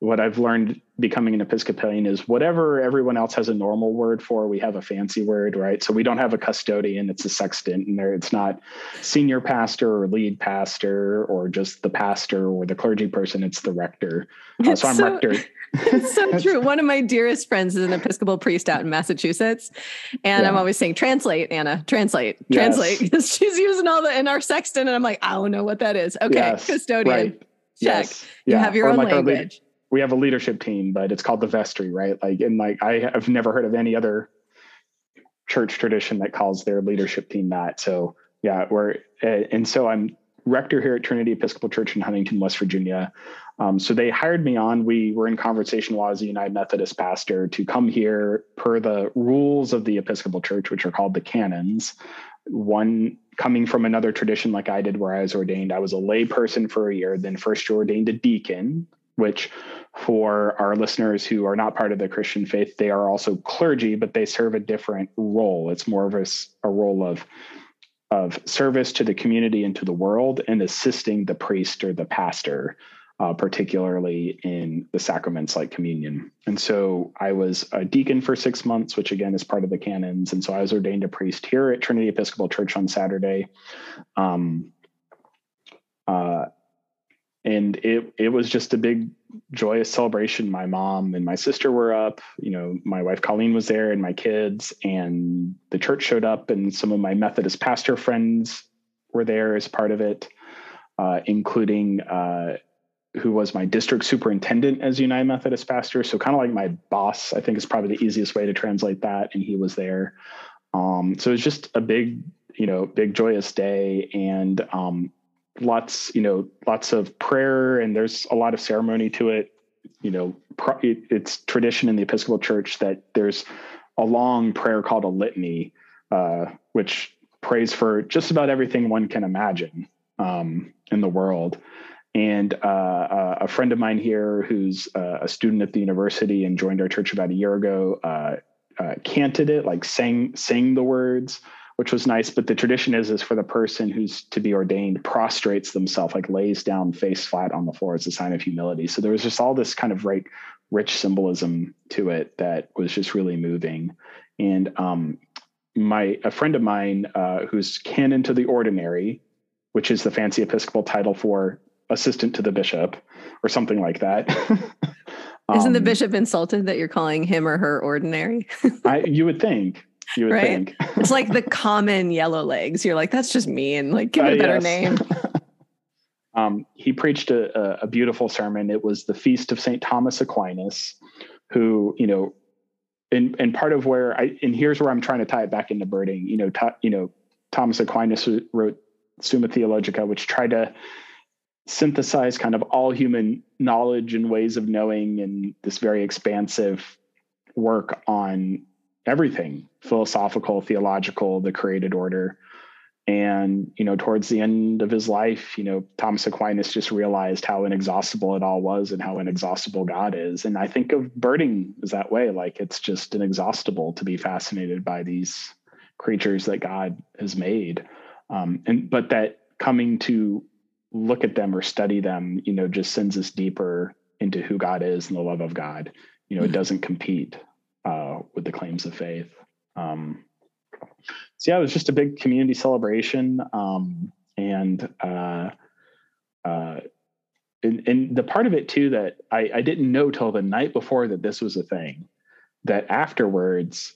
what I've learned becoming an Episcopalian is whatever everyone else has a normal word for, we have a fancy word, right? So we don't have a custodian; it's a sexton, and there it's not senior pastor or lead pastor or just the pastor or the clergy person; it's the rector. Uh, so I'm so, rector. It's so true. One of my dearest friends is an Episcopal priest out in Massachusetts, and yeah. I'm always saying, "Translate, Anna, translate, translate." Yes. She's using all the in our sexton, and I'm like, I don't know what that is. Okay, yes, custodian. Right. Check. Yes. You yeah. have your or own like language we have a leadership team, but it's called the vestry, right? Like, and like I have never heard of any other church tradition that calls their leadership team that. So yeah, we're and so I'm rector here at Trinity Episcopal Church in Huntington, West Virginia. Um, so they hired me on. We were in conversation while I was a United Methodist pastor to come here per the rules of the Episcopal Church, which are called the canons. One coming from another tradition like I did, where I was ordained, I was a lay person for a year, then first ordained a deacon, which for our listeners who are not part of the Christian faith, they are also clergy, but they serve a different role. It's more of a, a role of of service to the community and to the world and assisting the priest or the pastor, uh, particularly in the sacraments like communion. And so I was a deacon for six months, which again is part of the canons. And so I was ordained a priest here at Trinity Episcopal Church on Saturday. Um, uh, and it it was just a big joyous celebration. My mom and my sister were up you know my wife colleen was there and my kids and the church showed up and some of my methodist pastor friends were there as part of it uh, including uh, who was my district superintendent as united methodist pastor. So kind of like my boss i think is probably the easiest way to translate that and he was there. Um, so it was just a big you know big joyous day. And um, lots you know lots of prayer and there's a lot of ceremony to it. You know it's tradition in the episcopal church that there's a long prayer called a litany uh, which prays for just about everything one can imagine um, in the world. And uh, uh, a friend of mine here who's uh, a student at the university and joined our church about a year ago uh, canted it like sang sang the words which was nice. But the tradition is is for the person who's to be ordained prostrates themselves, like lays down face flat on the floor as a sign of humility. So there was just all this kind of right rich symbolism to it that was just really moving. And um, my a friend of mine uh, who's canon to the ordinary, which is the fancy Episcopal title for assistant to the bishop or something like that. Isn't the um, bishop insulted that you're calling him or her ordinary? I, you would think, you would right? think. it's like the common yellow legs. You're like, that's just mean. Like, give it a uh, better yes. name. um, he preached a, a, beautiful sermon. It was the feast of St. Thomas Aquinas, who, you know, and, and part of where I, and here's where I'm trying to tie it back into birding, you know, you know, Thomas Aquinas wrote Summa Theologica, which tried to synthesize kind of all human knowledge and ways of knowing and this very expansive work on everything philosophical, theological, the created order. And, you know, towards the end of his life, you know, Thomas Aquinas just realized how inexhaustible it all was and how inexhaustible God is. And I think of birding is that way. Like it's just inexhaustible to be fascinated by these creatures that God has made. Um, and, but that coming to look at them or study them, you know, just sends us deeper into who God is and the love of God. You know, mm-hmm. it doesn't compete uh, with the claims of faith. Um, so yeah, it was just a big community celebration, um, and, uh, uh, and, and the part of it too that I, I didn't know till the night before that this was a thing. That afterwards,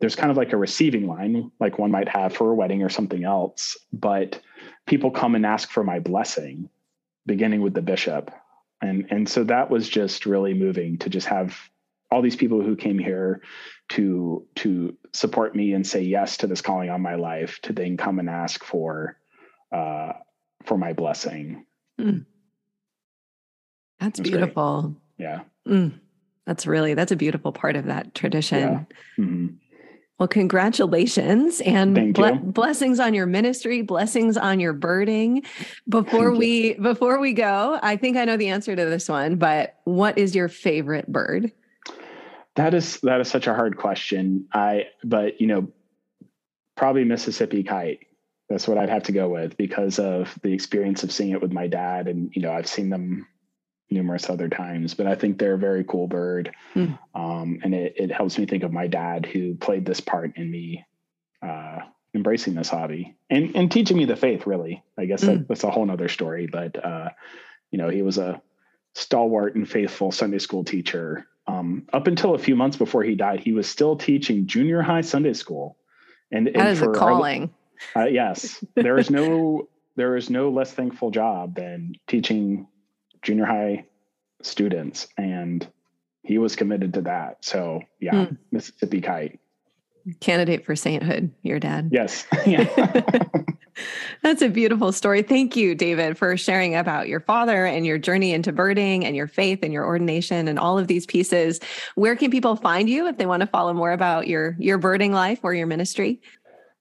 there's kind of like a receiving line, like one might have for a wedding or something else, but people come and ask for my blessing, beginning with the bishop, and and so that was just really moving to just have all these people who came here to to support me and say yes to this calling on my life to then come and ask for uh for my blessing mm. that's beautiful great. yeah mm. that's really that's a beautiful part of that tradition yeah. mm-hmm. well congratulations and ble- blessings on your ministry blessings on your birding before we before we go i think i know the answer to this one but what is your favorite bird that is that is such a hard question. I but you know probably Mississippi kite. That's what I'd have to go with because of the experience of seeing it with my dad, and you know I've seen them numerous other times, but I think they're a very cool bird. Mm. Um, and it, it helps me think of my dad who played this part in me uh, embracing this hobby and, and teaching me the faith, really. I guess that, Mm. that's a whole nother story, but, uh, you know, he was a stalwart and faithful Sunday school teacher. Um, up until a few months before he died, he was still teaching junior high Sunday school. And, and That is a for our- calling. uh, yes, there is no there is no less thankful job than teaching junior high students, and he was committed to that. So yeah, Hmm. Mississippi Kite. Candidate for sainthood, your dad. Yes, yeah. That's a beautiful story. Thank you, David, for sharing about your father and your journey into birding and your faith and your ordination and all of these pieces. Where can people find you if they want to follow more about your your birding life or your ministry?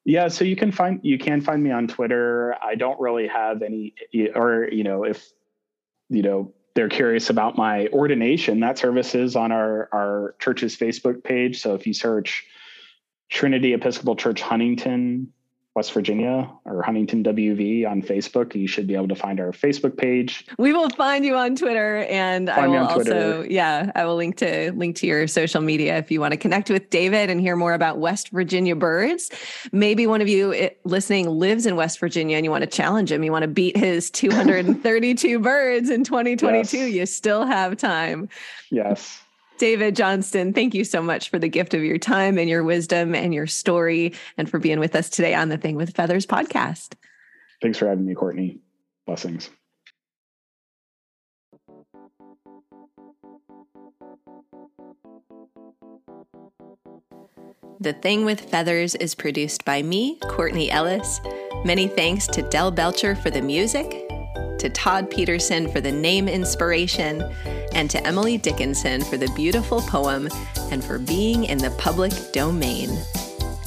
yeah. So you can find you can find me on Twitter. I don't really have any, or you know, if you know they're curious about my ordination, that service is on our our church's Facebook page. So if you search Trinity Episcopal Church Huntington, West Virginia, or Huntington WV on Facebook, you should be able to find our Facebook page. We will find you on Twitter and I Find me will also yeah, I will link to link to your social media if you want to connect with David and hear more about West Virginia birds. Maybe one of you eh, listening lives in West Virginia and you want to challenge him, you want to beat his 232 birds in 2022, Yes. you still have time. Yes. David Johnston, thank you so much for the gift of your time and your wisdom and your story and for being with us today on the Thing with Feathers podcast. Thanks for having me, Courtney. Blessings. The Thing with Feathers is produced by me, Courtney Ellis. Many thanks to Del Belcher for the music, to Todd Peterson for the name inspiration, and to Emily Dickinson for the beautiful poem and for being in the public domain.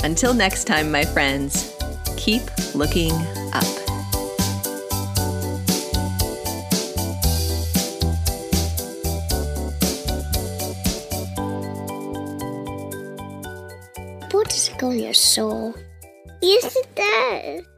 Until next time, my friends, keep looking up. What does it go in your soul? Yes, it does.